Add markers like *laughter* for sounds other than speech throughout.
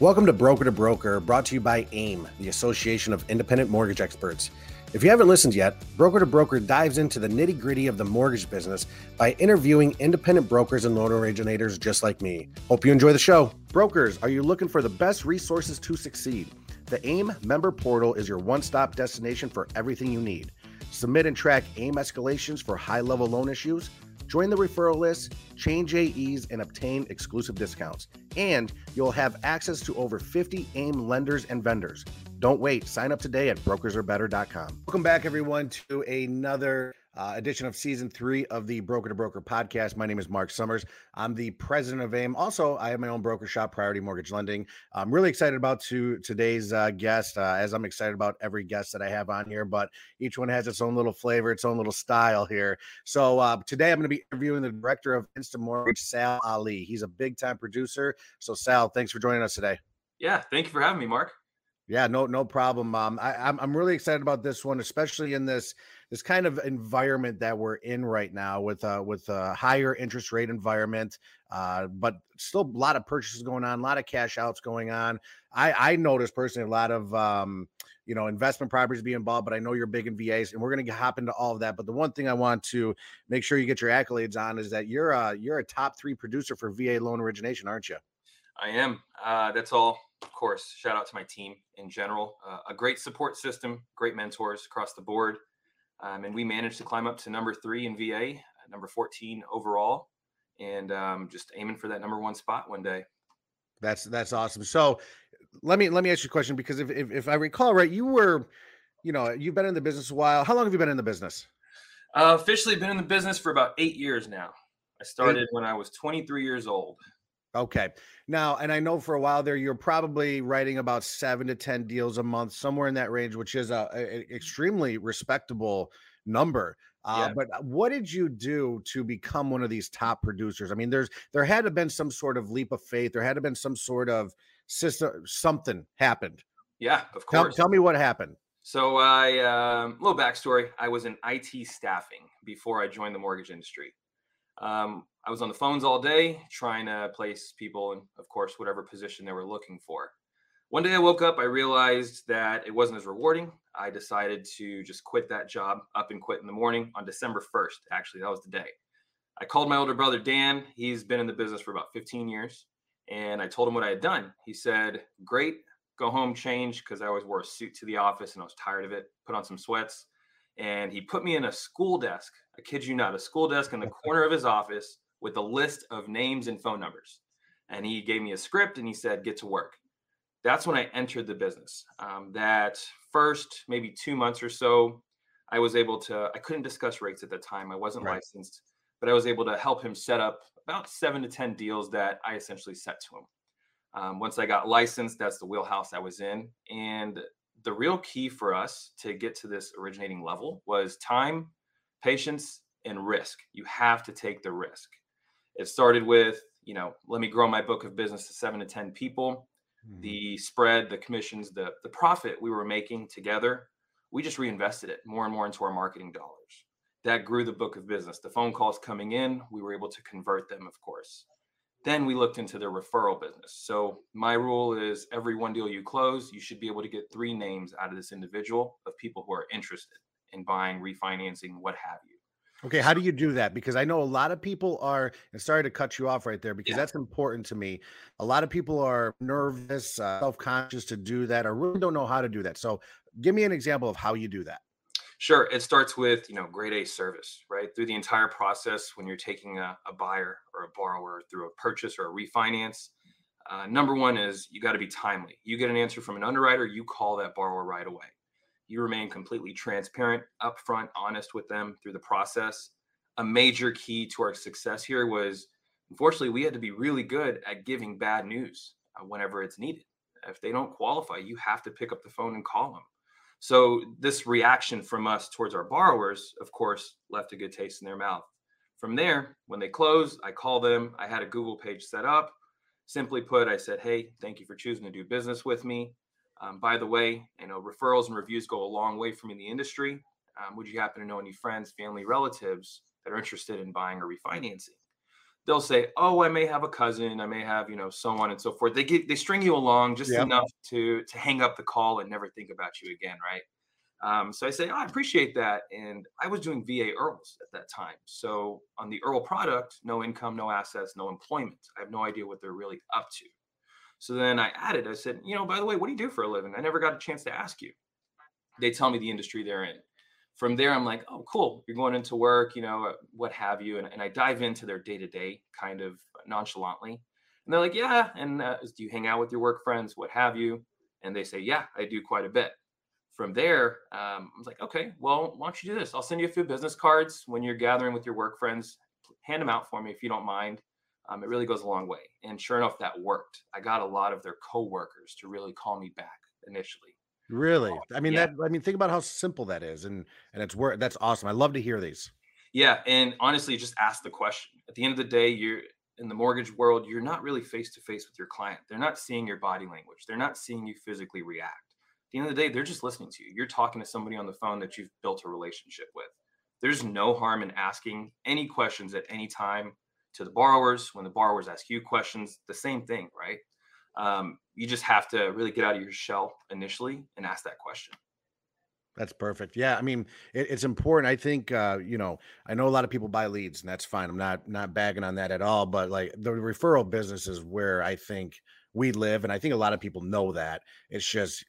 Welcome to Broker to Broker, brought to you by AIM, the Association of Independent Mortgage Experts. If you haven't listened yet, Broker to Broker dives into the nitty gritty of the mortgage business by interviewing independent brokers and loan originators just like me. Hope you enjoy the show. Brokers, are you looking for the best resources to succeed? The AIM member portal is your one stop destination for everything you need. Submit and track AIM escalations for high level loan issues Join the referral list, change AEs, and obtain exclusive discounts. And you'll have access to over 50 AIM lenders and vendors. Don't wait. Sign up today at brokersarebetter.com. Welcome back, everyone, to another uh, edition of season three of the Broker to Broker podcast. My name is Mark Summers. I'm the president of AIM. Also, I have my own broker shop, Priority Mortgage Lending. I'm really excited about to, today's uh, guest, uh, as I'm excited about every guest that I have on here, but each one has its own little flavor, its own little style here. So uh, today I'm going to be interviewing the director of InstaMortgage, Sal Ali. He's a big time producer. So, Sal, thanks for joining us today. Yeah, thank you for having me, Mark. Yeah, no, no problem. Um, I, I'm I'm really excited about this one, especially in this this kind of environment that we're in right now with uh with a higher interest rate environment, uh, but still a lot of purchases going on, a lot of cash outs going on. I I noticed personally a lot of um you know investment properties being bought, but I know you're big in VAs, and we're gonna hop into all of that. But the one thing I want to make sure you get your accolades on is that you're a you're a top three producer for VA loan origination, aren't you? I am. Uh, that's all of course, shout out to my team in general. Uh, a great support system, great mentors across the board. Um, and we managed to climb up to number three in VA, number 14 overall, and um, just aiming for that number one spot one day. That's that's awesome. So let me let me ask you a question because if, if, if I recall right, you were, you know, you've been in the business a while. How long have you been in the business? Uh, officially been in the business for about eight years now. I started eight. when I was 23 years old. Okay. Now, and I know for a while there, you're probably writing about seven to 10 deals a month, somewhere in that range, which is a, a extremely respectable number. Uh, yeah. But what did you do to become one of these top producers? I mean, there's there had to have been some sort of leap of faith. There had to have been some sort of system. Something happened. Yeah, of course. Tell, tell me what happened. So I, um, little backstory. I was in IT staffing before I joined the mortgage industry. Um, I was on the phones all day trying to place people in, of course, whatever position they were looking for. One day I woke up, I realized that it wasn't as rewarding. I decided to just quit that job, up and quit in the morning on December 1st. Actually, that was the day. I called my older brother, Dan. He's been in the business for about 15 years. And I told him what I had done. He said, Great, go home, change, because I always wore a suit to the office and I was tired of it. Put on some sweats. And he put me in a school desk. I kid you not, a school desk in the *laughs* corner of his office with a list of names and phone numbers. And he gave me a script and he said, get to work. That's when I entered the business. Um, that first, maybe two months or so, I was able to, I couldn't discuss rates at the time. I wasn't right. licensed, but I was able to help him set up about seven to 10 deals that I essentially set to him. Um, once I got licensed, that's the wheelhouse I was in. And the real key for us to get to this originating level was time, patience, and risk. You have to take the risk. It started with, you know, let me grow my book of business to seven to 10 people. Mm-hmm. The spread, the commissions, the, the profit we were making together, we just reinvested it more and more into our marketing dollars. That grew the book of business. The phone calls coming in, we were able to convert them, of course. Then we looked into the referral business. So my rule is every one deal you close, you should be able to get three names out of this individual of people who are interested in buying, refinancing, what have you. Okay, how do you do that? Because I know a lot of people are, and sorry to cut you off right there, because yeah. that's important to me. A lot of people are nervous, uh, self conscious to do that, or really don't know how to do that. So, give me an example of how you do that. Sure. It starts with, you know, grade A service, right? Through the entire process when you're taking a, a buyer or a borrower through a purchase or a refinance. Uh, number one is you got to be timely. You get an answer from an underwriter, you call that borrower right away you remain completely transparent, upfront, honest with them through the process. A major key to our success here was unfortunately, we had to be really good at giving bad news uh, whenever it's needed. If they don't qualify, you have to pick up the phone and call them. So, this reaction from us towards our borrowers, of course, left a good taste in their mouth. From there, when they close, I call them. I had a Google page set up. Simply put, I said, Hey, thank you for choosing to do business with me. Um, by the way, you know, referrals and reviews go a long way for me in the industry. Um, would you happen to know any friends, family, relatives that are interested in buying or refinancing? they'll say, "Oh, I may have a cousin, I may have, you know, so on and so forth." They get they string you along just yep. enough to to hang up the call and never think about you again, right? Um, so I say, oh, I appreciate that. And I was doing VA IRRRLs at that time. So on the IRRRL product, no income, no assets, no employment. I have no idea what they're really up to. So then I added, I said, you know, by the way, what do you do for a living? I never got a chance to ask you. They tell me the industry they're in. From there, I'm like, oh, cool. You're going into work, you know, what have you. And, and I dive into their day to day kind of nonchalantly. And they're like, yeah. And uh, do you hang out with your work friends? What have you? And they say, yeah, I do quite a bit from there, um, I was like, okay, well, why don't you do this? I'll send you a few business cards when you're gathering with your work friends. Hand them out for me if you don't mind. Um, it really goes a long way. And sure enough, that worked. I got a lot of their coworkers to really call me back initially. Really? I mean, yeah. that. I mean, think about how simple that is, and and it's work. That's awesome. I love to hear these. Yeah, and honestly, just ask the question. At the end of the day, you're in the mortgage world. You're not really face to face with your client. They're not seeing your body language. They're not seeing you physically react At the end of the day, they're just listening to you. You're talking to somebody on the phone that you've built a relationship with. There's no harm in asking any questions at any time to the borrowers. When the borrowers ask you questions, the same thing, right? Um, you just have to really get out of your shell initially and ask that question. That's perfect. Yeah, I mean, it, it's important. I think uh, you know, I know a lot of people buy leads, and that's fine. I'm not not bagging on that at all. But like the referral business is where I think we live, and I think a lot of people know that. It's just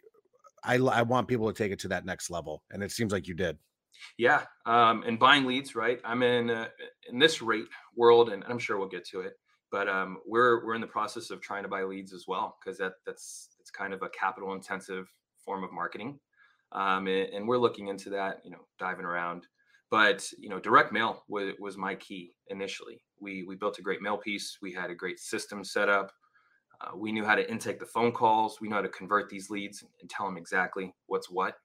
I, I want people to take it to that next level, and it seems like you did. Yeah, um, and buying leads, right? I'm in uh, in this rate world, and I'm sure we'll get to it. But um, we're we're in the process of trying to buy leads as well because that that's it's kind of a capital intensive form of marketing, um, and, and, we're looking into that. You know, diving around. But you know, direct mail was was my key initially. We we built a great mail piece. We had a great system set up. Uh, we knew how to intake the phone calls. We know how to convert these leads and tell them exactly what's what.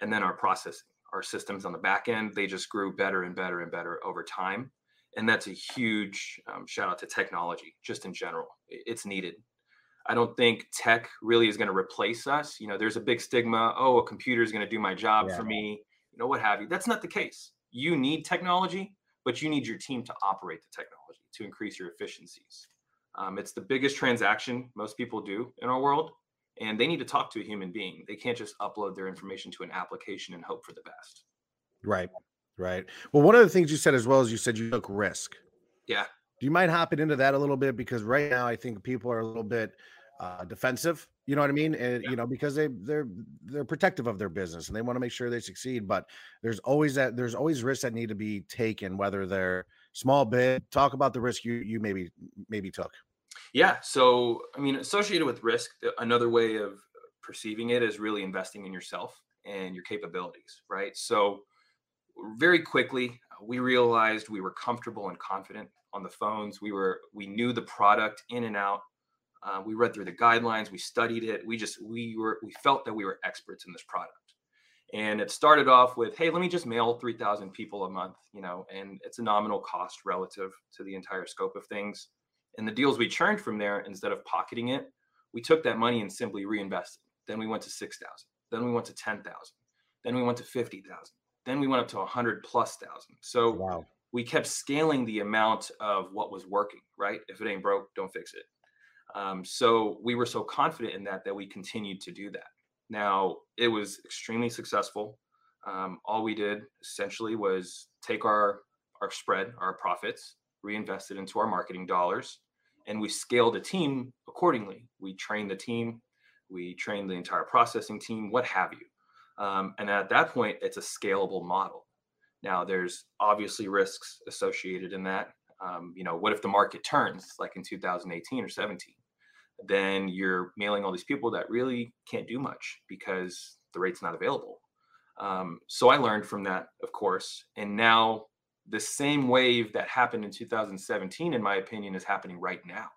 And then our processing, our systems on the back end, they just grew better and better and better over time. And that's a huge um, shout out to technology, just in general. It's needed. I don't think tech really is going to replace us. You know, there's a big stigma. Oh, a computer is going to do my job yeah. for me. You know, what have you. That's not the case. You need technology, but you need your team to operate the technology to increase your efficiencies. Um, it's the biggest transaction most people do in our world, and they need to talk to a human being. They can't just upload their information to an application and hope for the best. Right, right. Well, one of the things you said as well is you said you took risk. Yeah. Do you mind hopping into that a little bit? Because right now, I think people are a little bit uh, defensive. You know what I mean? And yeah. you know because they they're they're protective of their business and they want to make sure they succeed. But there's always that there's always risks that need to be taken, whether they're small bit. Talk about the risk you you maybe maybe took. Yeah. So I mean, associated with risk, another way of perceiving it is really investing in yourself and your capabilities, right? So very quickly we realized we were comfortable and confident on the phones. We were we knew the product in and out. Uh, we read through the guidelines. We studied it. We just we were we felt that we were experts in this product. And it started off with, hey, let me just mail 3,000 people a month, you know, and it's a nominal cost relative to the entire scope of things. And the deals we churned from there, instead of pocketing it, we took that money and simply reinvested. Then we went to 6,000. Then we went to 10,000. Then we went to 50,000. Then we went up to 100 plus thousand. So wow. we kept scaling the amount of what was working, right? If it ain't broke, don't fix it. Um, so we were so confident in that that we continued to do that. Now, it was extremely successful. Um, all we did essentially was take our our spread, our profits, reinvest it into our marketing dollars, and we scaled a team accordingly. We trained the team, we trained the entire processing team, what have you. Um, and at that point, it's a scalable model. Now, there's obviously risks associated in that. Um, you know, what if the market turns like in 2018 or 17? then you're mailing all these people that really can't do much because the rate's not available. Um, so I learned from that, of course. And now the same wave that happened in 2017, in my opinion, is happening right now.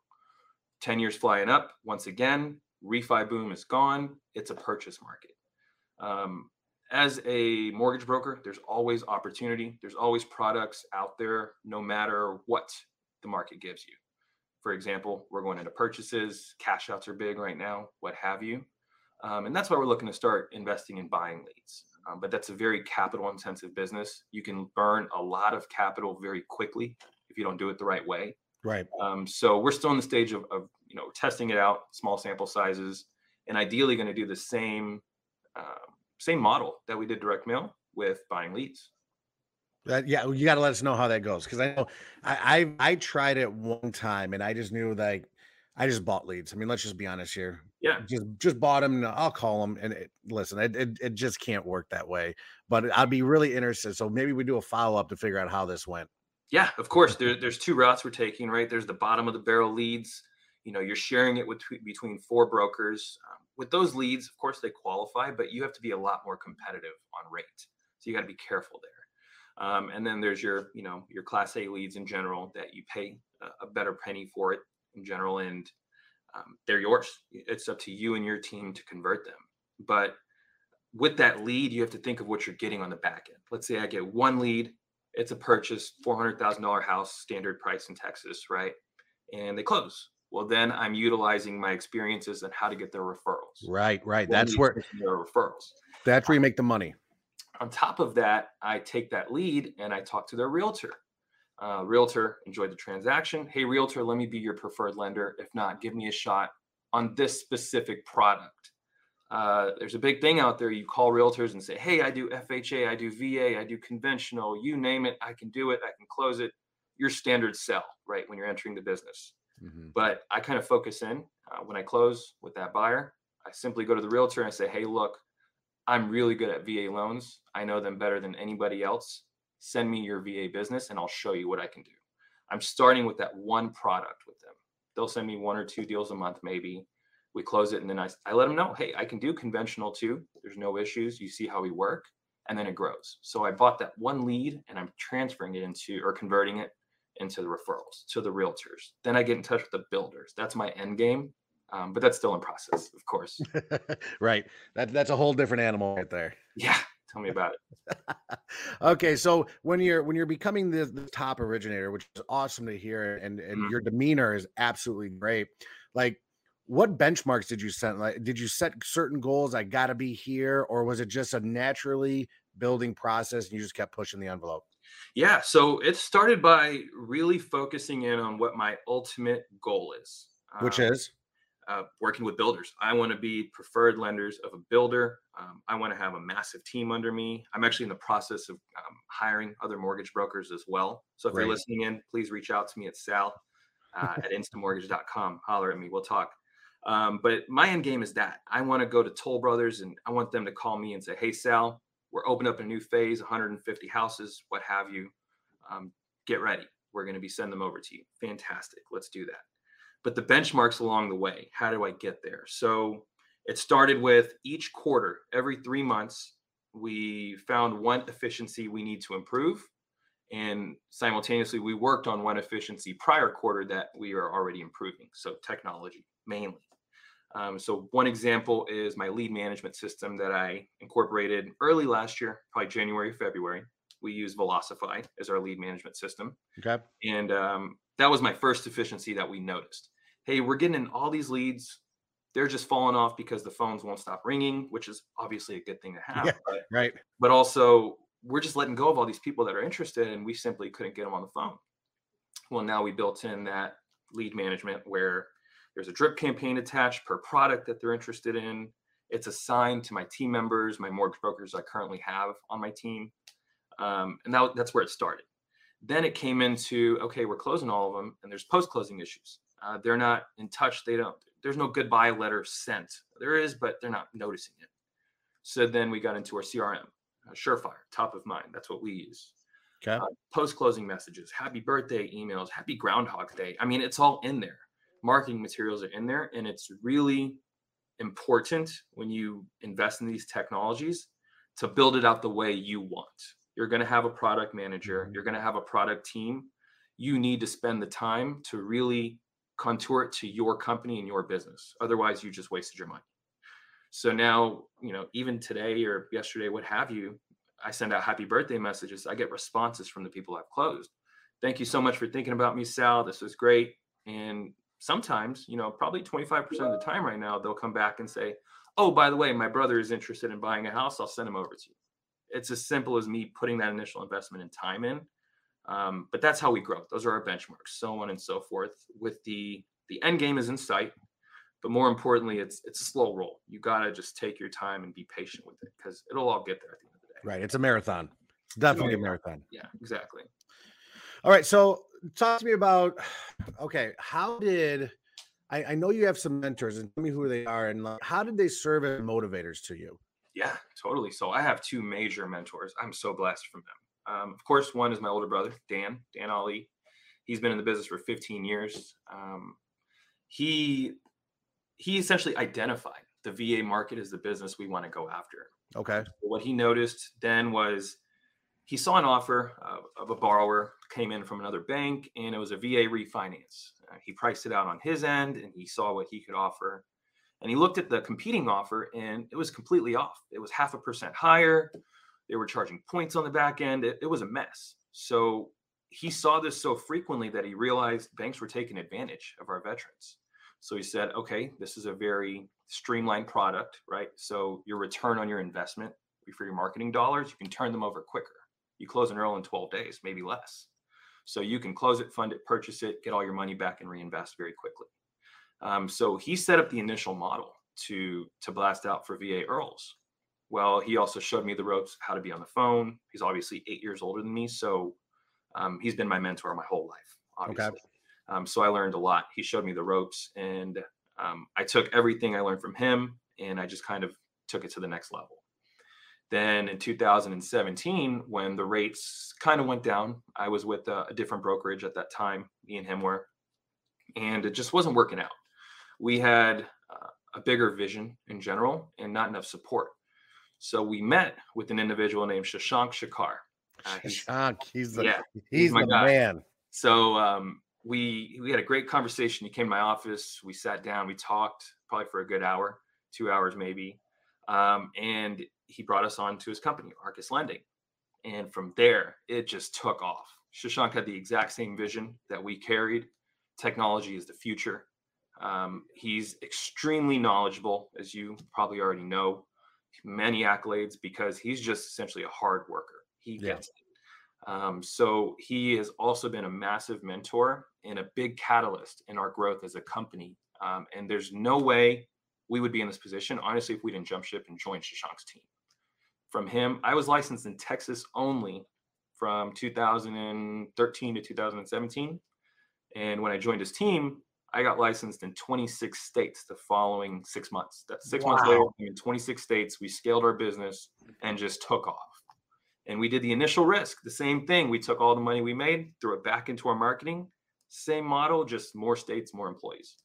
10 years flying up once again, refi boom is gone. It's a purchase market. Um, as a mortgage broker, there's always opportunity. There's always products out there, no matter what the market gives you. For example, we're going into purchases, cash outs are big right now, what have you. Um, and that's why we're looking to start investing in buying leads. Um, but that's a very capital intensive business. You can burn a lot of capital very quickly if you don't do it the right way. Right. Um, so we're still in the stage of, of, you know, testing it out, small sample sizes, and ideally going to do the same um, same model that we did direct mail with buying leads. That, yeah, you got to let us know how that goes because I know I, I I tried it one time and I just knew like I just bought leads. I mean, let's just be honest here. Yeah, just just bought them. I'll call them and it, listen. It, it it just can't work that way. But I'd be really interested. So maybe we do a follow up to figure out how this went. Yeah, of course. There, there's two routes we're taking. Right, there's the bottom of the barrel leads. You know, you're sharing it with between four brokers. Um, with those leads, of course, they qualify, but you have to be a lot more competitive on rate. So you got to be careful there. Um, and then there's your, you know, your class A leads in general that you pay a, a better penny for it in general, and um, they're yours. It's up to you and your team to convert them. But with that lead, you have to think of what you're getting on the back end. Let's say I get one lead, it's a purchase, four hundred thousand dollar house, standard price in Texas, right? And they close. Well, then I'm utilizing my experiences and how to get their referrals. Right, right. That's where their referrals. That's where you make the money on top of that, I take that lead and I talk to their realtor. Uh, realtor enjoyed the transaction. Hey, realtor, let me be your preferred lender. If not, give me a shot on this specific product. Uh, there's a big thing out there. You call realtors and say, Hey, I do FHA, I do VA, I do conventional, you name it, I can do it, I can close it. Your standard sell, right? When you're entering the business. Mm-hmm. But I kind of focus in uh, when I close with that buyer. I simply go to the realtor and I say, Hey, look, I'm really good at VA loans. I know them better than anybody else. Send me your VA business and I'll show you what I can do. I'm starting with that one product with them. They'll send me one or two deals a month, maybe. We close it and then I, I let them know, hey, I can do conventional too. There's no issues. You see how we work. And then it grows. So I bought that one lead and I'm transferring it into or converting it into the referrals to the realtors. Then I get in touch with the builders. That's my end game um, but that's still in process, of course. *laughs* right. That that's a whole different animal right there. Yeah. Tell me about it. *laughs* okay, so when you're when you're becoming the, the top originator, which is awesome to hear, and and mm-hmm. your demeanor is absolutely great. Like, what benchmarks did you set? Like, did you set certain goals? I got to be here, or was it just a naturally building process, and you just kept pushing the envelope? Yeah, so it started by really focusing in on what my ultimate goal is, which um, is uh, working with builders. I want to be preferred lenders of a builder. Um, I want to have a massive team under me. I'm actually in the process of um, hiring other mortgage brokers as well. So if you're listening in, please reach out to me at sal uh, at *laughs* instamortgage.com. Holler at me. We'll talk. Um, but my end game is that I want to go to Toll Brothers and I want them to call me and say, Hey, Sal, we're opening up a new phase, 150 houses, what have you. Um, get ready. We're going to be sending them over to you. Fantastic. Let's do that but the benchmarks along the way. How do I get there? So it started with each quarter, every three months, we found one efficiency we need to improve. And simultaneously, we worked on one efficiency prior quarter that we are already improving. So, technology mainly. Um, so, one example is my lead management system that I incorporated early last year, probably January, February. We use Velocify as our lead management system. Okay. And um, that was my first efficiency that we noticed hey, we're getting in all these leads. They're just falling off because the phones won't stop ringing, which is obviously a good thing to have. Yeah, but, right. But also, we're just letting go of all these people that are interested, and we simply couldn't get them on the phone. Well, now we built in that lead management where there's a drip campaign attached per product that they're interested in. It's assigned to my team members, my mortgage brokers I currently have on my team. Um, and that, that's where it started. Then it came into okay, we're closing all of them, and there's post closing issues. Uh, they're not in touch. They don't. There's no goodbye letter sent. There is, but they're not noticing it. So then we got into our CRM, uh, Surefire, top of mind. That's what we use. Okay. Uh, Post closing messages, happy birthday emails, happy Groundhog Day. I mean, it's all in there. Marketing materials are in there, and it's really important when you invest in these technologies to build it out the way you want. You're going to have a product manager, mm-hmm. you're going to have a product team. You need to spend the time to really contour it to your company and your business. Otherwise, you just wasted your money. So now, you know, even today or yesterday, what have you, I send out happy birthday messages. I get responses from the people I've closed. Thank you so much for thinking about me, Sal. This was great. And sometimes, you know, probably 25% of the time right now, they'll come back and say, Oh, by the way, my brother is interested in buying a house. I'll send him over to you. It's as simple as me putting that initial investment in time in Um, but that's how we grow. Those are our benchmarks, so on and so forth. With the the end game is in sight, but more importantly, it's it's a slow roll. You gotta just take your time and be patient with it because it'll all get there at the end of the day. Right. It's a marathon. It's definitely a marathon. Yeah, exactly. All right. So talk to me about okay, how did I, I know you have some mentors and tell me who they are and like, how did they serve as motivators to you? Yeah, totally. So I have two major mentors. I'm so blessed from them. Um, of course, one is my older brother, Dan, Dan Ali. He's been in the business for 15 years. Um, he he essentially identified the VA market as the business we want to go after. Okay. What he noticed then was he saw an offer of, of a borrower came in from another bank, and it was a VA refinance. Uh, he priced it out on his end, and he saw what he could offer. And he looked at the competing offer, and it was completely off. It was half a percent higher. They were charging points on the back end. It, it was a mess. So he saw this so frequently that he realized banks were taking advantage of our veterans. So he said, okay, this is a very streamlined product, right? So your return on your investment for your marketing dollars, you can turn them over quicker. You close an IRRRL in 12 days, maybe less. So you can close it, fund it, purchase it, get all your money back, and reinvest very quickly. Um, so he set up the initial model to to blast out for VA IRRRLs. Well, he also showed me the ropes, how to be on the phone. He's obviously eight years older than me, so um, he's been my mentor my whole life, obviously. Okay. Um, so I learned a lot. He showed me the ropes, and um, I took everything I learned from him, and I just kind of took it to the next level. Then in 2017, when the rates kind of went down, I was with a, a different brokerage at that time. Me and him were, and it just wasn't working out. We had uh, a bigger vision in general and not enough support. So we met with an individual named Shashank Shekhar. Uh, he's, Shashank, he's the yeah, he's, he's the guy. man. So um, we we had a great conversation. He came to my office. We sat down. We talked probably for a good hour, two hours maybe. Um, and he brought us on to his company, Arcus Lending. And from there, it just took off. Shashank had the exact same vision that we carried. Technology is the future. Um, he's extremely knowledgeable, as you probably already know. Many accolades because he's just essentially a hard worker. He yeah. gets it. Um, so he has also been a massive mentor and a big catalyst in our growth as a company. Um, and there's no way we would be in this position, honestly, if we didn't jump ship and join Shashank's team. From him, I was licensed in Texas only from 2013 to 2017. And when I joined his team, I got licensed in 26 states the following six months. That's six wow. months later, in 26 states, we scaled our business and just took off. And we did the initial risk, the same thing. We took all the money we made, threw it back into our marketing. Same model, just more states, more employees.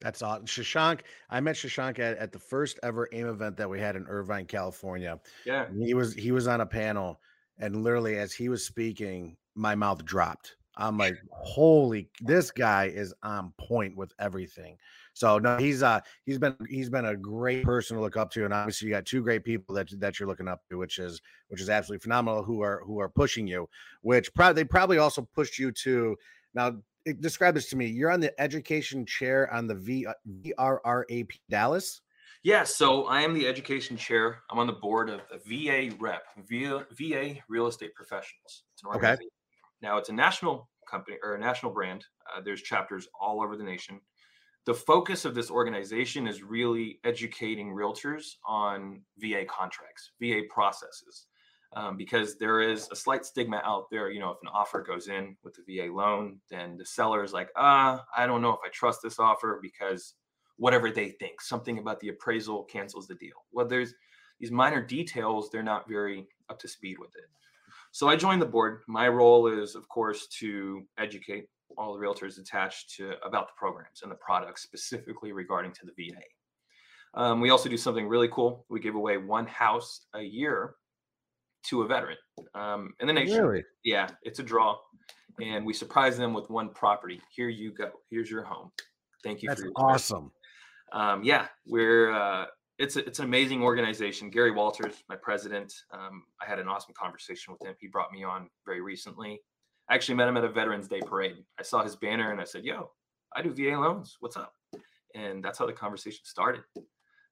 That's awesome. Shashank, I met Shashank at, at the first ever AIM event that we had in Irvine, California. Yeah. He was he was on a panel and literally as he was speaking, my mouth dropped. I'm like, holy, this guy is on point with everything. So no, he's uh he's been he's been a great person to look up to, and obviously you got two great people that that you're looking up to, which is which is absolutely phenomenal. Who are who are pushing you, which probably they probably also pushed you to now describe this to me. You're on the education chair on the v, uh, VAREP Dallas. Yeah, so I am the education chair. I'm on the board of VAREP, VA, VA Real Estate Professionals. It's okay. Now it's a national company or a national brand. Uh, there's chapters all over the nation. The focus of this organization is really educating realtors on VA contracts, VA processes um, because there is a slight stigma out there. You know, if an offer goes in with the VA loan, then the seller is like, ah, I don't know if I trust this offer because whatever they think, something about the appraisal cancels the deal. Well, there's these minor details, they're not very up to speed with it. So I joined the board. My role is, of course, to educate all the realtors attached to about the programs and the products specifically regarding to the VA. Um, we also do something really cool. We give away one house a year to a veteran um, in the nation. Really? Yeah, it's a draw, and we surprise them with one property. Here you go. Here's your home. Thank you. That's for awesome. Um, yeah, we're uh, it's a, it's an amazing organization. Gary Walters, my president. Um, I had an awesome conversation with him. He brought me on very recently. I actually met him at a Veterans Day parade. I saw his banner and I said, "Yo, I do VA loans. What's up?" And that's how the conversation started.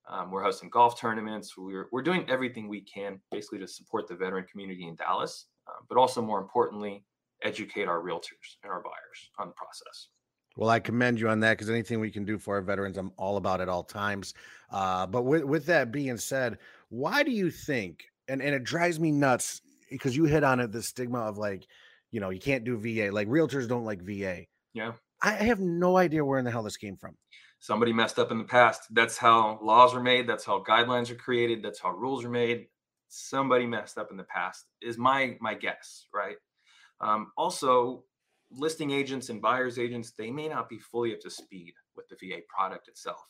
Um, we're hosting golf tournaments. We're, we're doing everything we can basically to support the veteran community in Dallas, um, but also more importantly, educate our realtors and our buyers on the process. Well, I commend you on that because anything we can do for our veterans, I'm all about at all times. Uh, but with, with that being said, why do you think, and, and it drives me nuts because you hit on it, the stigma of like, you know, you can't do VA, like realtors don't like VA. Yeah. I have no idea where in the hell this came from. Somebody messed up in the past. That's how laws are made. That's how guidelines are created. That's how rules are made. Somebody messed up in the past is my my guess, right? Um, also, listing agents and buyers agents they may not be fully up to speed with the VA product itself.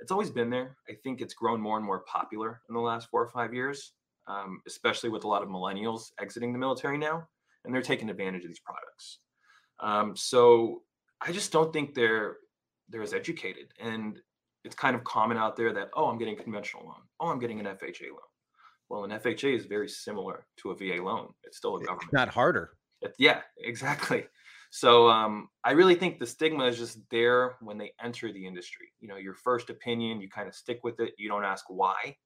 It's always been there. I think it's grown more and more popular in the last four or five years, um, especially with a lot of millennials exiting the military now, and they're taking advantage of these products. Um, so I just don't think they're they're as educated, and it's kind of common out there that oh, I'm getting a conventional loan, oh, I'm getting an FHA loan. Well, an FHA is very similar to a VA loan. It's still a government. It's not harder. It, yeah, exactly. So um, I really think the stigma is just there when they enter the industry. You know, your first opinion, you kind of stick with it. You don't ask why,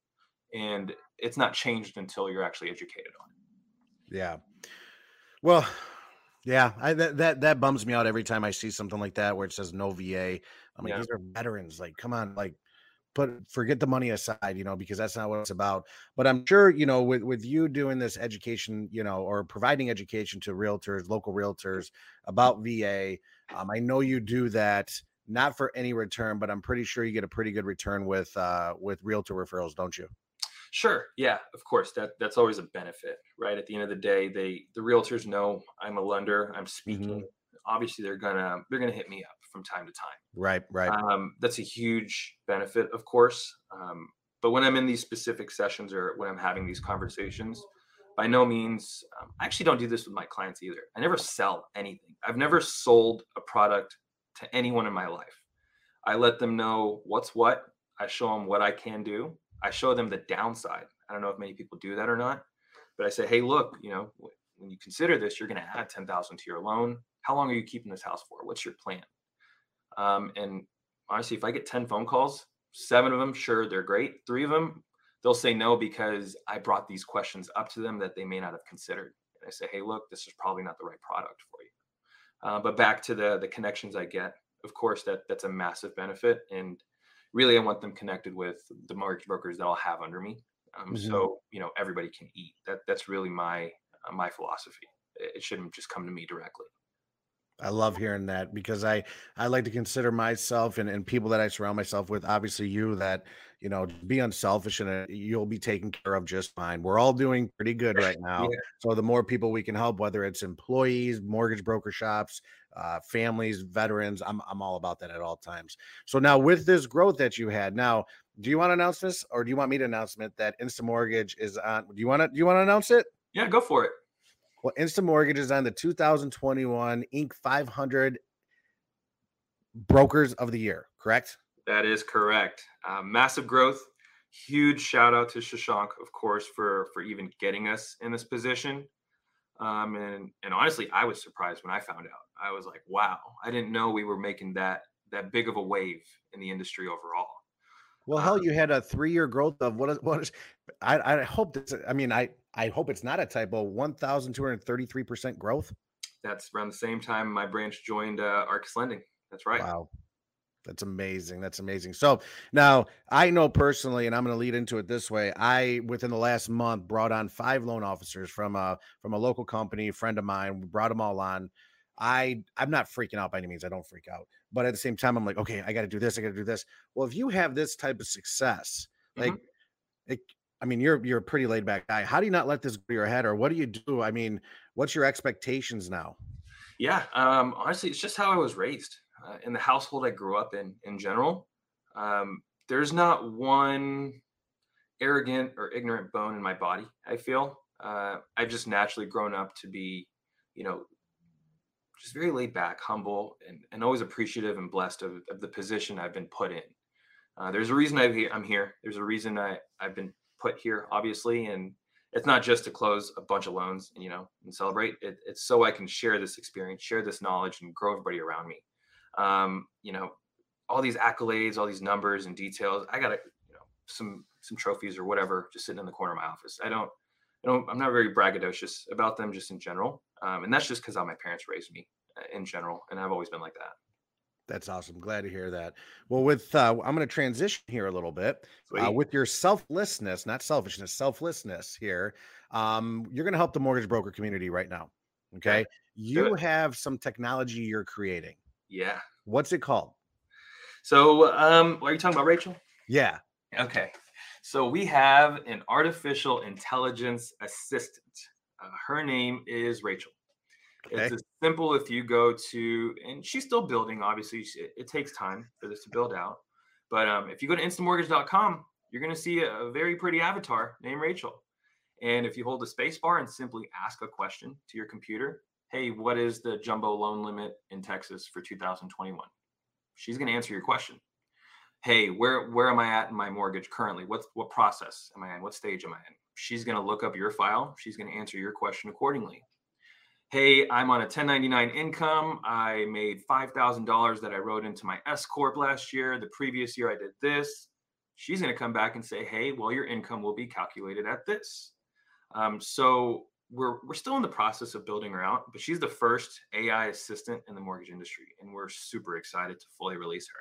and it's not changed until you're actually educated on it. Yeah. Well, yeah, I, that that that bums me out every time I see something like that where it says no VA. I'm like, yeah. these are veterans. Like, come on, like put forget the money aside, you know, because that's not what it's about. But I'm sure, you know, with with you doing this education, you know, or providing education to realtors, local realtors about VA, um, I know you do that not for any return, but I'm pretty sure you get a pretty good return with uh with realtor referrals, don't you? Sure. Yeah, of course. That that's always a benefit, right? At the end of the day, they the realtors know I'm a lender, I'm speaking. Mm-hmm. Obviously, they're gonna they're gonna hit me up from time to time. Right, right. Um, that's a huge benefit, of course. Um, but when I'm in these specific sessions or when I'm having these conversations, by no means, um, I actually don't do this with my clients either. I never sell anything. I've never sold a product to anyone in my life. I let them know what's what. I show them what I can do. I show them the downside. I don't know if many people do that or not, but I say, hey, look, you know, when you consider this, you're going to add 10,000 to your loan. How long are you keeping this house for? What's your plan? Um, and honestly, if I get 10 phone calls, seven of them, sure, they're great. Three of them, they'll say no because I brought these questions up to them that they may not have considered. And I say, hey, look, this is probably not the right product for you. Uh, but back to the the connections I get, of course, that that's a massive benefit. And really, I want them connected with the mortgage brokers that I'll have under me. Um, mm-hmm. So you know, everybody can eat. That that's really my uh, my philosophy. It shouldn't just come to me directly. I love hearing that because I I like to consider myself and, and people that I surround myself with, obviously you that you know be unselfish and uh, you'll be taken care of just fine. We're all doing pretty good *laughs* right now. yeah. So the more people we can help, whether it's employees, mortgage broker shops, uh, families, veterans, I'm I'm all about that at all times. So now with this growth that you had, now do you want to announce this or do you want me to announce it that InstaMortgage is on? Do you want to do you want to announce it? Yeah, go for it. Well, InstaMortgage is on the 2021 Inc. 500 Brokers of the Year, correct? That is correct. Uh, massive growth. Huge shout out to Shashank, of course, for for even getting us in this position. Um, and and honestly, I was surprised when I found out. I was like, wow, I didn't know we were making that that big of a wave in the industry overall. Well, hell, you had a three-year growth of what is what is? I I hope this. I mean, I I hope it's not a typo. One thousand two hundred thirty-three percent growth. That's around the same time my branch joined uh, Arcus Lending. That's right. Wow. That's amazing. That's amazing. So now I know personally, and I'm going to lead into it this way. I within the last month brought on five loan officers from a from a local company, a friend of mine. We brought them all on. I I'm not freaking out by any means. I don't freak out, but at the same time, I'm like, okay, I got to do this. I got to do this. Well, if you have this type of success, mm-hmm. like, it, I mean, you're you're a pretty laid back guy. How do you not let this go your head, or what do you do? I mean, what's your expectations now? Yeah, um, honestly, it's just how I was raised uh, in the household I grew up in. In general, um, there's not one arrogant or ignorant bone in my body. I feel uh, I've just naturally grown up to be, you know, just very laid back, humble, and, and always appreciative and blessed of, of the position I've been put in. Uh, there's a reason i am here. There's a reason I, I've been put here, obviously, and it's not just to close a bunch of loans and you know and celebrate. It, it's so I can share this experience, share this knowledge, and grow everybody around me. Um, you know, all these accolades, all these numbers and details. I got you know some some trophies or whatever just sitting in the corner of my office. I don't you know, I'm not very braggadocious about them just in general. Um, and that's just because how my parents raised me uh, in general. And I've always been like that. That's awesome. Glad to hear that. Well, with uh, I'm going to transition here a little bit uh, with your selflessness, not selfishness, selflessness here. Um, you're going to help the mortgage broker community right now. Okay. You have some technology you're creating. Yeah. What's it called? So, um, are you talking about Rachel? Yeah. Okay. So we have an artificial intelligence assistant. Uh, her name is Rachel. Okay. It's as simple if you go to, and she's still building, obviously, it, takes time for this to build out. But um, if you go to instamortgage.com, you're going to see a, a, very pretty avatar named Rachel. And if you hold the space bar and simply ask a question to your computer, hey, what is the jumbo loan limit in Texas for 2021? She's going to answer your question. Hey, where where am I at in my mortgage currently? What what process am I in? What stage am I in? She's going to look up your file. She's going to answer your question accordingly hey, I'm on a 1099 income. I made $5,000 that I wrote into my S Corp last year. The previous year I did this. She's going to come back and say, hey, well, your income will be calculated at this. Um, so we're, we're still in the process of building her out, but she's the first AI assistant in the mortgage industry. And we're super excited to fully release her.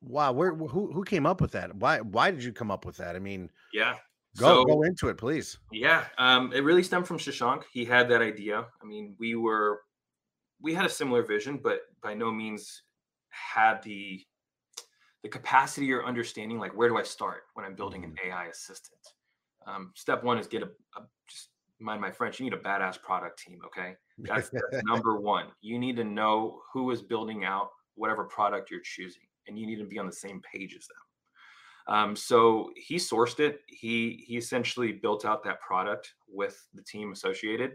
Wow, where who who came up with that? Why why did you come up with that? I mean, yeah, Go so, go into it, please. Yeah, um, it really stemmed from Shashank. He had that idea. I mean, we were we had a similar vision, but by no means had the the capacity or understanding. Like, where do I start when I'm building an mm-hmm. AI assistant? Um, step one is get a, a just mind my French. You need a badass product team. Okay, that's, that's *laughs* number one. You need to know who is building out whatever product you're choosing, and you need to be on the same page as them. Um, so he sourced it. He he essentially built out that product with the team associated,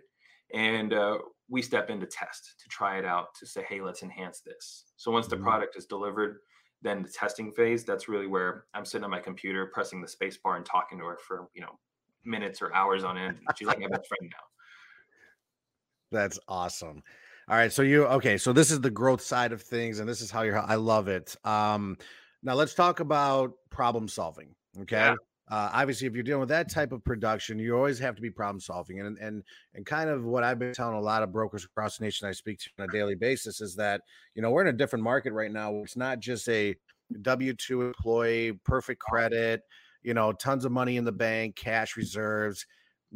and uh, we step in to test to try it out to say, hey, let's enhance this. So once the mm-hmm. product is delivered, then the testing phase. That's really where I'm sitting on my computer, pressing the space bar and talking to her for you know minutes or hours on end. She's like my best friend now. That's awesome. All right, so you okay? So this is the growth side of things, and this is how you're. I love it. Um, now let's talk about problem solving. Okay. Yeah. Uh, obviously, if you're dealing with that type of production, you always have to be problem solving. And and and kind of what I've been telling a lot of brokers across the nation I speak to on a daily basis is that you know we're in a different market right now. It's not just a W two employee, perfect credit, you know, tons of money in the bank, cash reserves,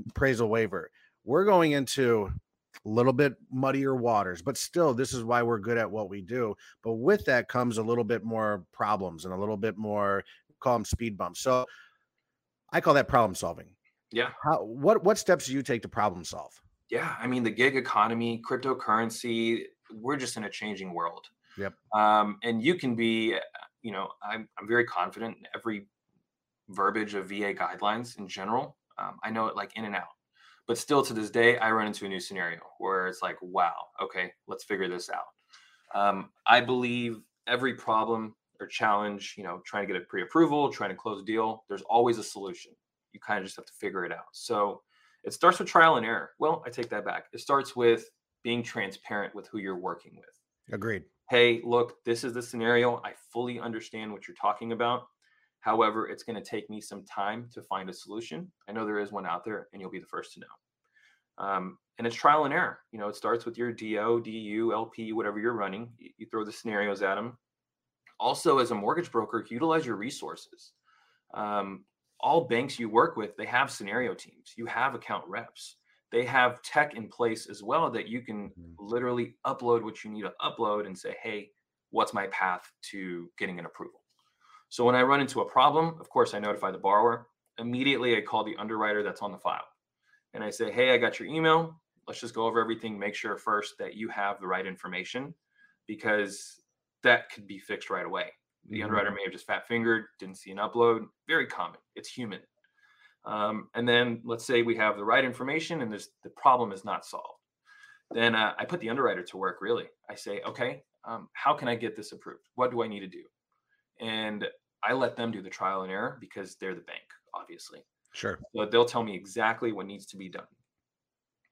appraisal waiver. We're going into a little bit muddier waters, but still, this is why we're good at what we do. But with that comes a little bit more problems and a little bit more call them speed bumps. So I call that problem solving. Yeah. How, what what steps do you take to problem solve? Yeah, I mean the gig economy, cryptocurrency, we're just in a changing world. Yep. Um, and you can be, uh, you know, I'm I'm very confident in every verbiage of VA guidelines in general. Um, I know it like in and out. But still to this day, I run into a new scenario where it's like, wow, okay, let's figure this out. Um, I believe every problem or challenge, you know, trying to get a pre-approval, trying to close a deal, there's always a solution. You kind of just have to figure it out. So it starts with trial and error. Well, I take that back. It starts with being transparent with who you're working with. Agreed. Hey, look, this is the scenario. I fully understand what you're talking about. However, it's going to take me some time to find a solution. I know there is one out there, and you'll be the first to know. Um, and it's trial and error. You know, it starts with your DO, DU, LP, whatever you're running. You, throw the scenarios at them. Also, as a mortgage broker, utilize your resources. Um, all banks you work with, they have scenario teams. You have account reps. They have tech in place as well that you can mm-hmm. literally upload what you need to upload and say, hey, what's my path to getting an approval? So when I run into a problem, of course, I notify the borrower. Immediately, I call the underwriter that's on the file and I say, Hey, I got your email. Let's just go over everything. Make sure first that you have the right information because that could be fixed right away. The mm-hmm. underwriter may have just fat fingered, didn't see an upload. Very common. It's human. Um, and then let's say we have the right information and this, the problem is not solved. Then uh, I put the underwriter to work really. I say, okay, um, how can I get this approved? What do I need to do? And I let them do the trial and error because they're the bank, obviously. Sure. So they'll tell me exactly what needs to be done.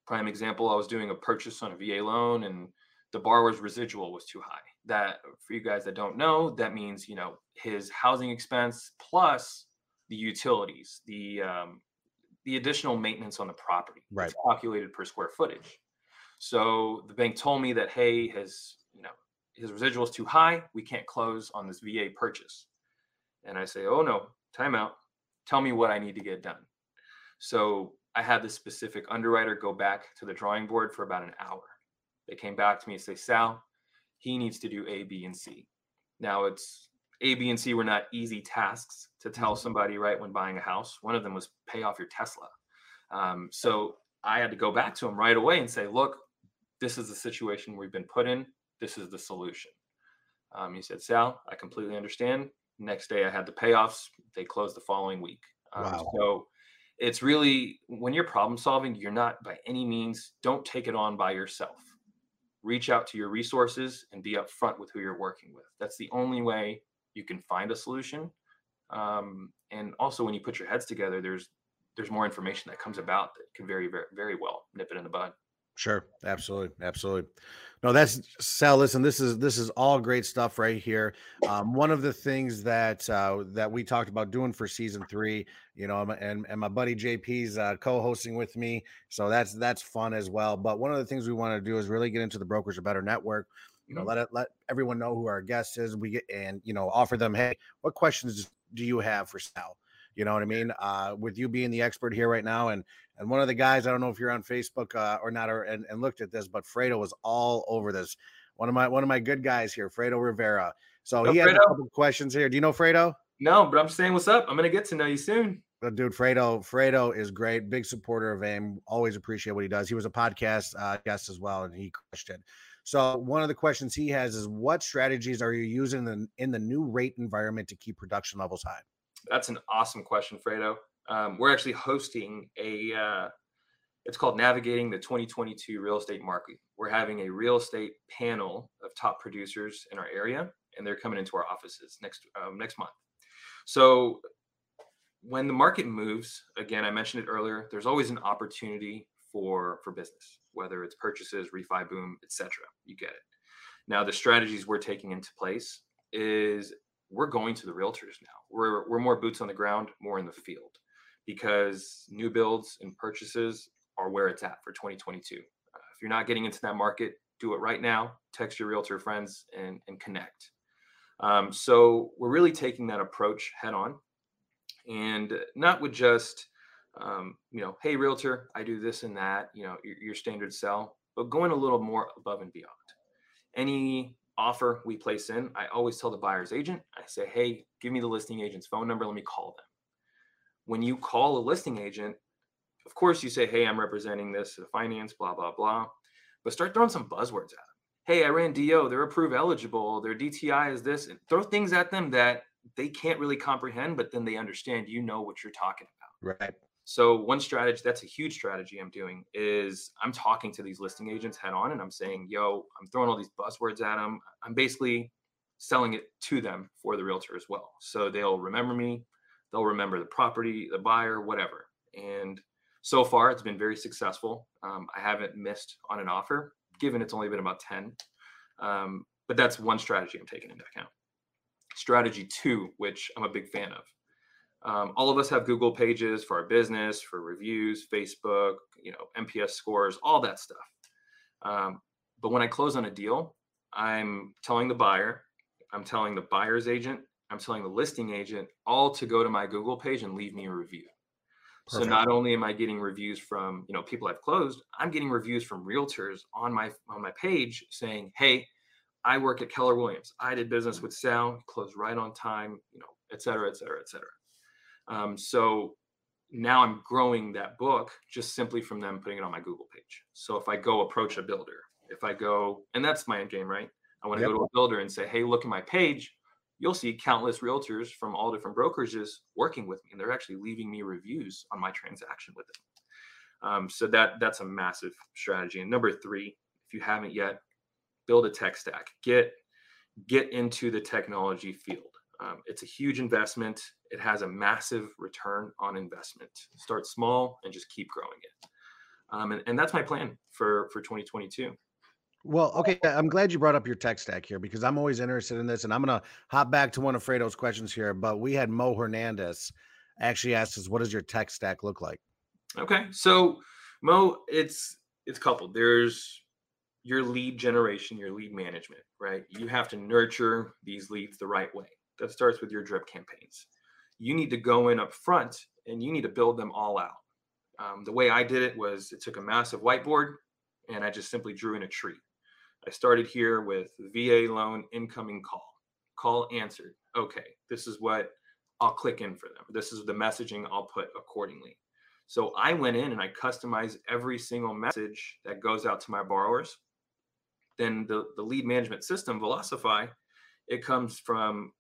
Prime example, I was doing a purchase on a VA loan and the borrower's residual was too high. That for you guys that don't know, that means, you know, his housing expense plus the utilities, the um, the additional maintenance on the property. Right. It's calculated per square footage. So the bank told me that hey, his you know his residual is too high. We can't close on this VA purchase. And I say, oh no, timeout. Tell me what I need to get done. So I had this specific underwriter go back to the drawing board for about an hour. They came back to me and say, Sal, he needs to do A, B, and C. Now it's A, B, and C were not easy tasks to tell mm-hmm. somebody right when buying a house. One of them was pay off your Tesla. Um, so I had to go back to him right away and say, look, this is the situation we've been put in. This is the solution. Um, he said, Sal, I completely understand. Next day I had the payoffs. They closed the following week. Um, wow. So it's really when you're problem solving, you're not by any means, don't take it on by yourself. Reach out to your resources and be upfront with who you're working with. That's the only way you can find a solution. Um, and also, when you put your heads together, there's there's more information that comes about that can very very very well nip it in the bud. Sure, absolutely, absolutely. No, that's Sal. Listen, this is this is all great stuff right here. Um, one of the things that uh, that we talked about doing for season three, you know, and and my buddy JP's uh, co-hosting with me, so that's that's fun as well. But one of the things we want to do is really get into the brokers are better network. You know, mm-hmm. let it let everyone know who our guest is. We get and you know offer them, hey, what questions do you have for Sal? You know what I mean? Uh, with you being the expert here right now, and and one of the guys, I don't know if you're on Facebook uh, or not, or and, and looked at this, but Fredo was all over this. One of my one of my good guys here, Fredo Rivera. So he Fredo. a couple of questions here. Do you know Fredo? No, but I'm saying what's up. I'm gonna get to know you soon. But dude, Fredo, Fredo is great. Big supporter of AIM. Always appreciate what he does. He was a podcast uh, guest as well, and he crushed it. So one of the questions he has is, what strategies are you using in, in the new rate environment to keep production levels high? That's an awesome question, Fredo. Um, we're actually hosting a. Uh, it's called Navigating the 2022 Real Estate Market. We're having a real estate panel of top producers in our area, and they're coming into our offices next um, next month. So when the market moves, again, I mentioned it earlier. There's always an opportunity for for business, whether it's purchases, refi boom, etc. You get it. Now, the strategies we're taking into place is we're going to the realtors now. We're we're more boots on the ground, more in the field, because new builds and purchases are where it's at for 2022. Uh, if you're not getting into that market, do it right now. Text your realtor friends and and connect. Um, so we're really taking that approach head on, and not with just um, you know, hey realtor, I do this and that. You know, your, your standard sell, but going a little more above and beyond. Any offer we place in, I always tell the buyer's agent, I say, hey, give me the listing agent's phone number. Let me call them. When you call a listing agent, of course, you say, hey, I'm representing this finance, blah, blah, blah. But start throwing some buzzwords at them. Hey, I ran DU, they're approved eligible, their DTI is this, and throw things at them that they can't really comprehend, but then they understand you know what you're talking about. Right. So one strategy, that's a huge strategy I'm doing is I'm talking to these listing agents head on and I'm saying, yo, I'm throwing all these buzzwords at them. I'm basically selling it to them for the realtor as well. So they'll remember me, they'll remember the property, the buyer, whatever. And so far it's been very successful. Um, I haven't missed on an offer, given it's only been about 10. Um, but that's one strategy I'm taking into account. Strategy two, which I'm a big fan of, um, all of us have Google pages for our business, for reviews, Facebook, you know, NPS scores, all that stuff. Um, but when I close on a deal, I'm telling the buyer, I'm telling the buyer's agent, I'm telling the listing agent all to go to my Google page and leave me a review. Perfect. So not only am I getting reviews from you know people I've closed, I'm getting reviews from realtors on my on my page saying, "Hey, I work at Keller Williams. I did business with Sal, closed right on time, you know, et cetera, et cetera, et cetera." Um, so now I'm growing that book just simply from them putting it on my Google page. So if I go approach a builder, if I go, and that's my end game, right? I want to yep. go to a builder and say, hey, look at my page. You'll see countless realtors from all different brokerages working with me, and they're actually leaving me reviews on my transaction with them. Um, so that that's a massive strategy. And number three, if you haven't yet, build a tech stack. Get get into the technology field. Um, it's a huge investment. It has a massive return on investment. Start small and just keep growing it. Um, and, and that's my plan for for 2022. Well, okay. I'm glad you brought up your tech stack here because I'm always interested in this, and I'm gonna hop back to one of Fredo's questions here. But we had Mo Hernandez actually asked us, "What does your tech stack look like?" Okay, so Mo, it's it's coupled. There's your lead generation, your lead management, right? You have to nurture these leads the right way. That starts with your drip campaigns. You need to go in up front and you need to build them all out. Um, the way I did it was it took a massive whiteboard and I just simply drew in a tree. I started here with VA loan incoming call, call answered. Okay, this is what I'll click in for them. This is the messaging I'll put accordingly. So I went in and I customized every single message that goes out to my borrowers. Then the, the lead management system, Velocify, it comes from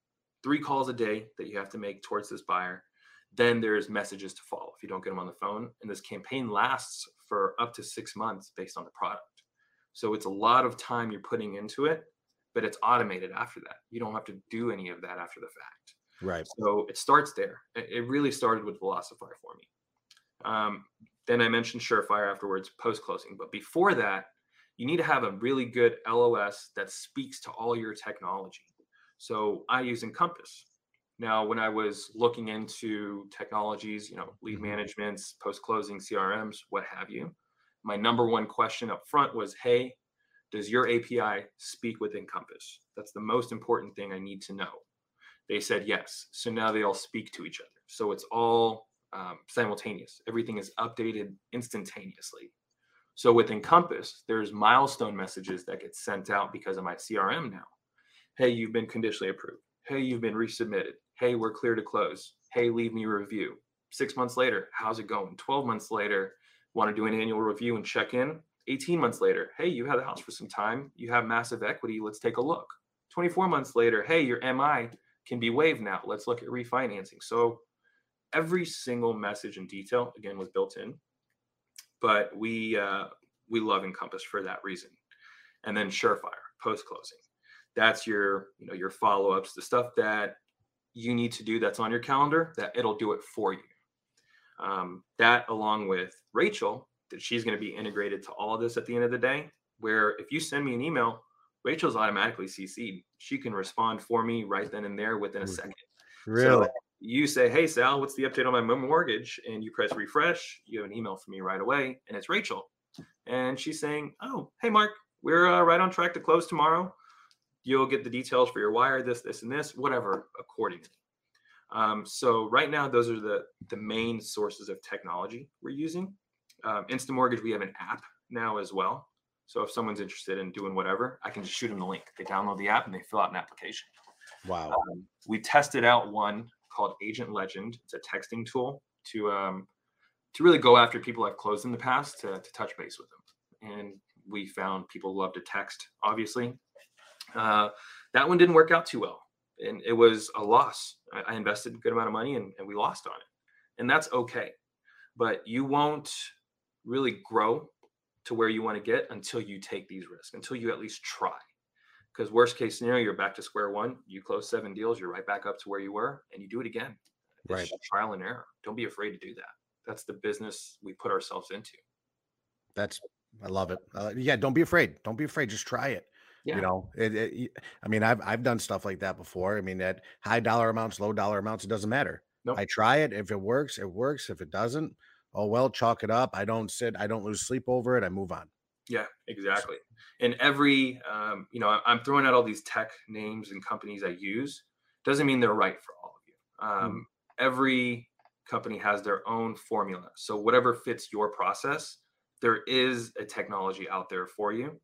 three calls a day that you have to make towards this buyer. Then there's messages to follow if you don't get them on the phone. And this campaign lasts for up to six months based on the product. So it's a lot of time you're putting into it, but it's automated after that. You don't have to do any of that after the fact. Right. So it starts there. It really started with Velocify for me. Um, then I mentioned Surefire afterwards, post closing. But before that, you need to have a really good LOS that speaks to all your technology. So I use Encompass. Now, when I was looking into technologies, you know, lead mm-hmm. managements, post closing CRMs, what have you, my number one question up front was, hey, does your API speak with Encompass? That's the most important thing I need to know. They said yes. So now they all speak to each other. So it's all um, simultaneous. Everything is updated instantaneously. So with Encompass, there's milestone messages that get sent out because of my CRM now. Hey, you've been conditionally approved. Hey, you've been resubmitted. Hey, we're clear to close. Hey, leave me a review. Six months later, how's it going? 12 months later, want to do an annual review and check in. 18 months later, hey, you had the house for some time. You have massive equity. Let's take a look. 24 months later, hey, your MI can be waived now. Let's look at refinancing. So every single message and detail again was built in but we uh, we love encompass for that reason and then surefire post closing that's your you know your follow-ups the stuff that you need to do that's on your calendar that it'll do it for you um, that along with rachel that she's going to be integrated to all of this at the end of the day where if you send me an email rachel's automatically cc'd she can respond for me right then and there within a second really so you say, Hey, Sal, what's the update on my mortgage? And you press refresh, you have an email from me right away, and it's Rachel. And she's saying, Oh, hey, Mark, we're uh, right on track to close tomorrow. You'll get the details for your wire, this, this, and this, whatever, accordingly. Um, so right now, those are the the main sources of technology we're using. Um, InstaMortgage, we have an app now as well. So if someone's interested in doing whatever, I can just shoot them the link. They download the app and they fill out an application. Wow. Um, we tested out one called Agent Legend. It's a texting tool to um, to really go after people I've closed in the past to, to touch base with them. And we found people love to text, obviously. Uh, that one didn't work out too well. And it was a loss. I, I invested a good amount of money and, and we lost on it. And that's okay. But you won't really grow to where you want to get until you take these risks, until you at least try. Because worst case scenario, you're back to square one. You close seven deals, you're right back up to where you were, and you do it again. It's right. trial and error. Don't be afraid to do that. That's the business we put ourselves into. That's I love it. Uh, yeah, don't be afraid. Don't be afraid. Just try it. Yeah. You know, it, it, I mean, I've I've done stuff like that before. I mean, at high dollar amounts, low dollar amounts, it doesn't matter. Nope. I try it. If it works, it works. If it doesn't, oh well, chalk it up. I don't sit. I don't lose sleep over it. I move on. Yeah, exactly. And every, um, you know, I'm throwing out all these tech names and companies I use. Doesn't mean they're right for all of you. Hmm. Um, mm. Every company has their own formula. So whatever fits your process, there is a technology out there for you,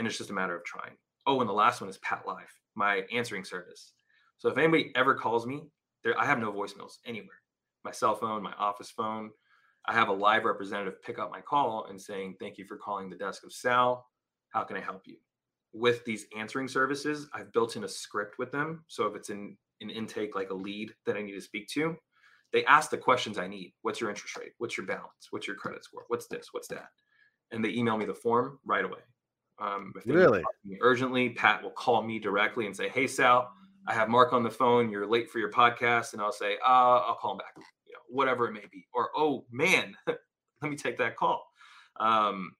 and it's just a matter of trying. Oh, and the last one is PATLive, my answering service. So if anybody ever calls me, there I have no voicemails anywhere. My cell phone, my office phone, I have a live representative pick up my call and saying, Thank you for calling the desk of Sal. How can I help you? With these answering services, I've built in a script with them. So if it's in an intake, like a lead that I need to speak to, they ask the questions I need. What's your interest rate? What's your balance? What's your credit score? What's this? What's that? And they email me the form right away. Um, if they really urgently, Pat will call me directly and say, "Hey Sal, I have Mark on the phone. You're late for your podcast," and I'll say, uh, "I'll call him back." you know, whatever it may be, or oh man, *laughs* let me take that call. Um,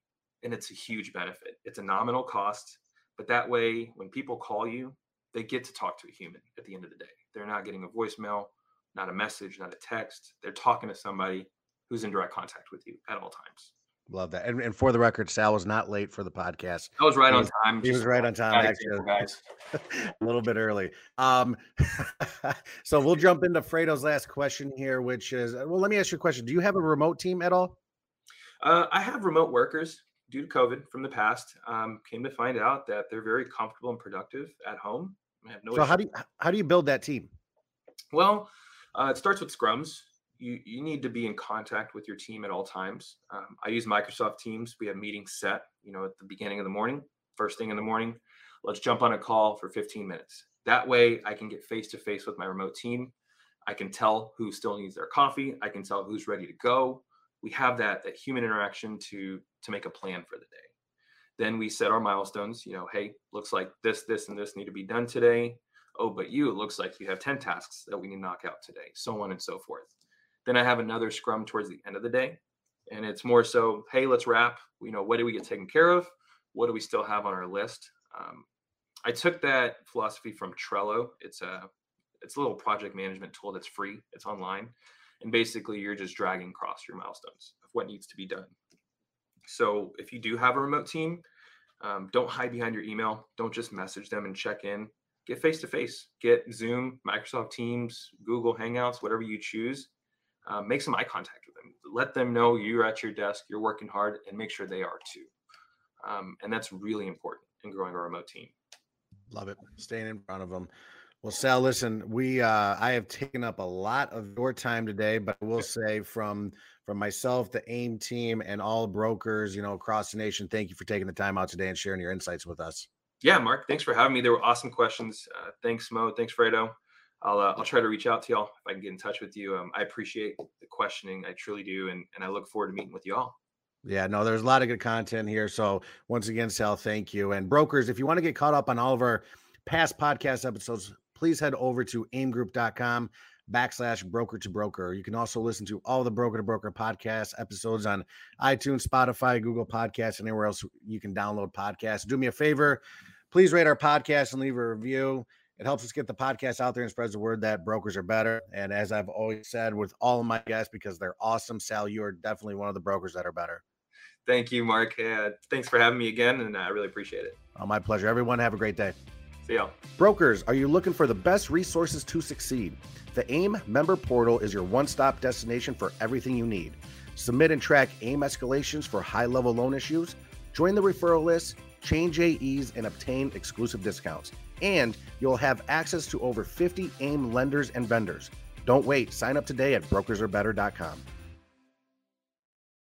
and it's a huge benefit. It's a nominal cost, but that way, when people call you, they get to talk to a human at the end of the day. They're not getting a voicemail, not a message, not a text. They're talking to somebody who's in direct contact with you at all times. Love that. And, and for the record, Sal was not late for the podcast. I was right he on was, time. He was right on time, actually. guys. *laughs* a little bit early. Um, *laughs* so we'll jump into Fredo's last question here, which is well, let me ask you a question. Do you have a remote team at all? Uh, I have remote workers due to COVID from the past. Um, came to find out that they're very comfortable and productive at home. I have no so how do you how do you build that team? Well, uh, it starts with scrums. You you need to be in contact with your team at all times. Um, I use Microsoft Teams. We have meetings set. You know, at the beginning of the morning, first thing in the morning. Let's jump on a call for 15 minutes. That way, I can get face to face with my remote team. I can tell who still needs their coffee. I can tell who's ready to go. We have that that human interaction to to make a plan for the day. Then we set our milestones. You know, hey, looks like this, this, and this need to be done today. Oh, but you, it looks like you have 10 tasks that we need to knock out today, so on and so forth. Then I have another scrum towards the end of the day. And it's more so, hey, let's wrap. You know, what do we get taken care of? What do we still have on our list? Um, I took that philosophy from Trello. It's a it's a little project management tool that's free. It's online, and basically you're just dragging across your milestones of what needs to be done. So if you do have a remote team, um, don't hide behind your email. Don't just message them and check in. Get face to face. Get Zoom, Microsoft Teams, Google Hangouts, whatever you choose. Um, make some eye contact with them. Let them know you're at your desk, you're working hard, and make sure they are too. Um, and that's really important in growing a remote team. Love it. Staying in front of them. Well, Sal, listen, we uh I have taken up a lot of your time today, but I will say from from myself, the AIM team, and all brokers, you know, across the nation, thank you for taking the time out today and sharing your insights with us. Yeah, Mark, thanks for having me. There were awesome questions. Uh, thanks, Mo. Thanks, Fredo. I'll uh, I'll try to reach out to y'all if I can get in touch with you. Um, I appreciate the questioning. I truly do, and and I look forward to meeting with y'all. Yeah, no, there's a lot of good content here. So once again, Sal, thank you. And brokers, if you want to get caught up on all of our past podcast episodes, please head over to aimgroup.com backslash broker to broker. You can also listen to all the broker to broker podcast episodes on iTunes, Spotify, Google Podcasts, anywhere else you can download podcasts. Do me a favor, please rate our podcast and leave a review. It helps us get the podcast out there and spreads the word that brokers are better. And as I've always said with all of my guests, because they're awesome, Sal, you are definitely one of the brokers that are better. Thank you, Mark. Uh, thanks for having me again, and I really appreciate it. Oh, my pleasure. Everyone, have a great day. See y'all. Brokers, are you looking for the best resources to succeed? The AIM member portal is your one stop destination for everything you need. Submit and track AIM escalations for high level loan issues, join the referral list, change AEs, and obtain exclusive discounts. And you'll have access to over 50 AIM lenders and vendors. Don't wait. Sign up today at brokersarebetter.com.